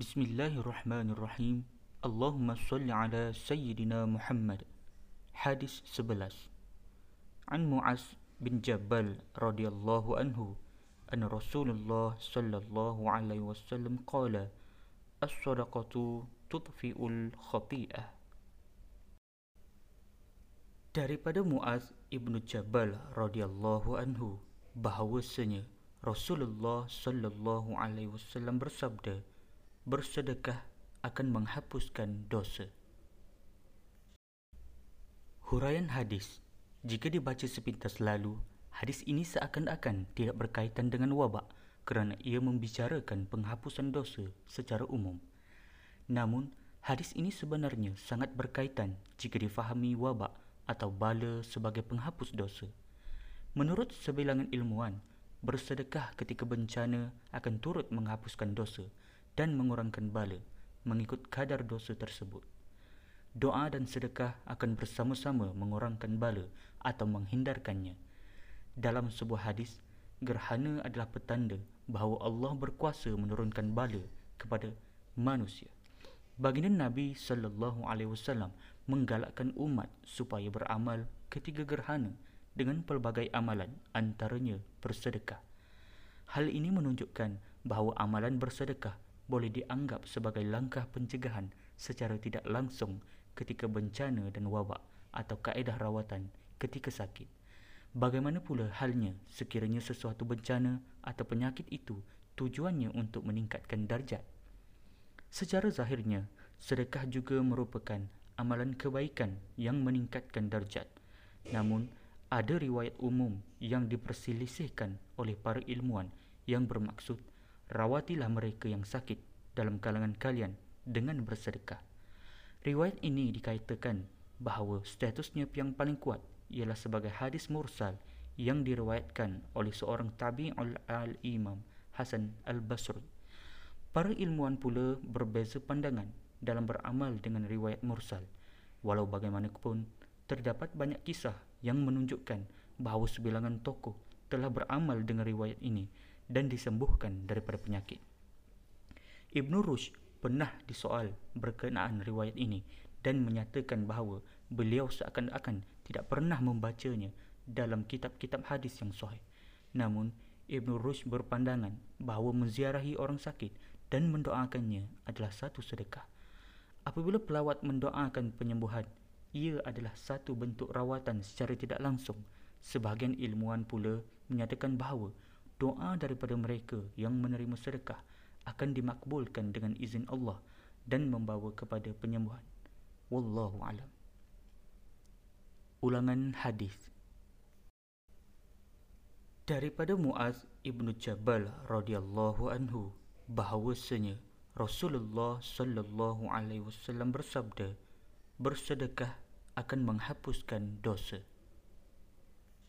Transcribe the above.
Bismillahirrahmanirrahim. Allahumma salli ala Sayyidina Muhammad. Hadis 11. An Mu'az bin Jabal radhiyallahu anhu an Rasulullah sallallahu alaihi wasallam qala as-sadaqatu tudfi'ul khati'ah. Daripada Mu'az ibnu Jabal radhiyallahu anhu bahawasanya Rasulullah sallallahu alaihi wasallam bersabda bersedekah akan menghapuskan dosa. Huraian hadis Jika dibaca sepintas lalu, hadis ini seakan-akan tidak berkaitan dengan wabak kerana ia membicarakan penghapusan dosa secara umum. Namun, hadis ini sebenarnya sangat berkaitan jika difahami wabak atau bala sebagai penghapus dosa. Menurut sebilangan ilmuwan, bersedekah ketika bencana akan turut menghapuskan dosa dan mengurangkan bala mengikut kadar dosa tersebut. Doa dan sedekah akan bersama-sama mengurangkan bala atau menghindarkannya. Dalam sebuah hadis, gerhana adalah petanda bahawa Allah berkuasa menurunkan bala kepada manusia. Baginda Nabi sallallahu alaihi wasallam menggalakkan umat supaya beramal ketika gerhana dengan pelbagai amalan antaranya bersedekah. Hal ini menunjukkan bahawa amalan bersedekah boleh dianggap sebagai langkah pencegahan secara tidak langsung ketika bencana dan wabak atau kaedah rawatan ketika sakit. Bagaimana pula halnya sekiranya sesuatu bencana atau penyakit itu tujuannya untuk meningkatkan darjat? Secara zahirnya, sedekah juga merupakan amalan kebaikan yang meningkatkan darjat. Namun, ada riwayat umum yang diperselisihkan oleh para ilmuwan yang bermaksud rawatilah mereka yang sakit dalam kalangan kalian dengan bersedekah. Riwayat ini dikaitakan bahawa statusnya yang paling kuat ialah sebagai hadis mursal yang diriwayatkan oleh seorang tabi'ul al-imam Hasan al-Basri. Para ilmuwan pula berbeza pandangan dalam beramal dengan riwayat mursal. Walau bagaimanapun, terdapat banyak kisah yang menunjukkan bahawa sebilangan tokoh telah beramal dengan riwayat ini dan disembuhkan daripada penyakit. Ibn Rushd pernah disoal berkenaan riwayat ini dan menyatakan bahawa beliau seakan-akan tidak pernah membacanya dalam kitab-kitab hadis yang sahih. Namun, Ibn Rushd berpandangan bahawa menziarahi orang sakit dan mendoakannya adalah satu sedekah. Apabila pelawat mendoakan penyembuhan, ia adalah satu bentuk rawatan secara tidak langsung. Sebahagian ilmuwan pula menyatakan bahawa doa daripada mereka yang menerima sedekah akan dimakbulkan dengan izin Allah dan membawa kepada penyembuhan. Wallahu alam. Ulangan hadis daripada Muaz ibnu Jabal radhiyallahu anhu bahawasanya Rasulullah sallallahu alaihi wasallam bersabda bersedekah akan menghapuskan dosa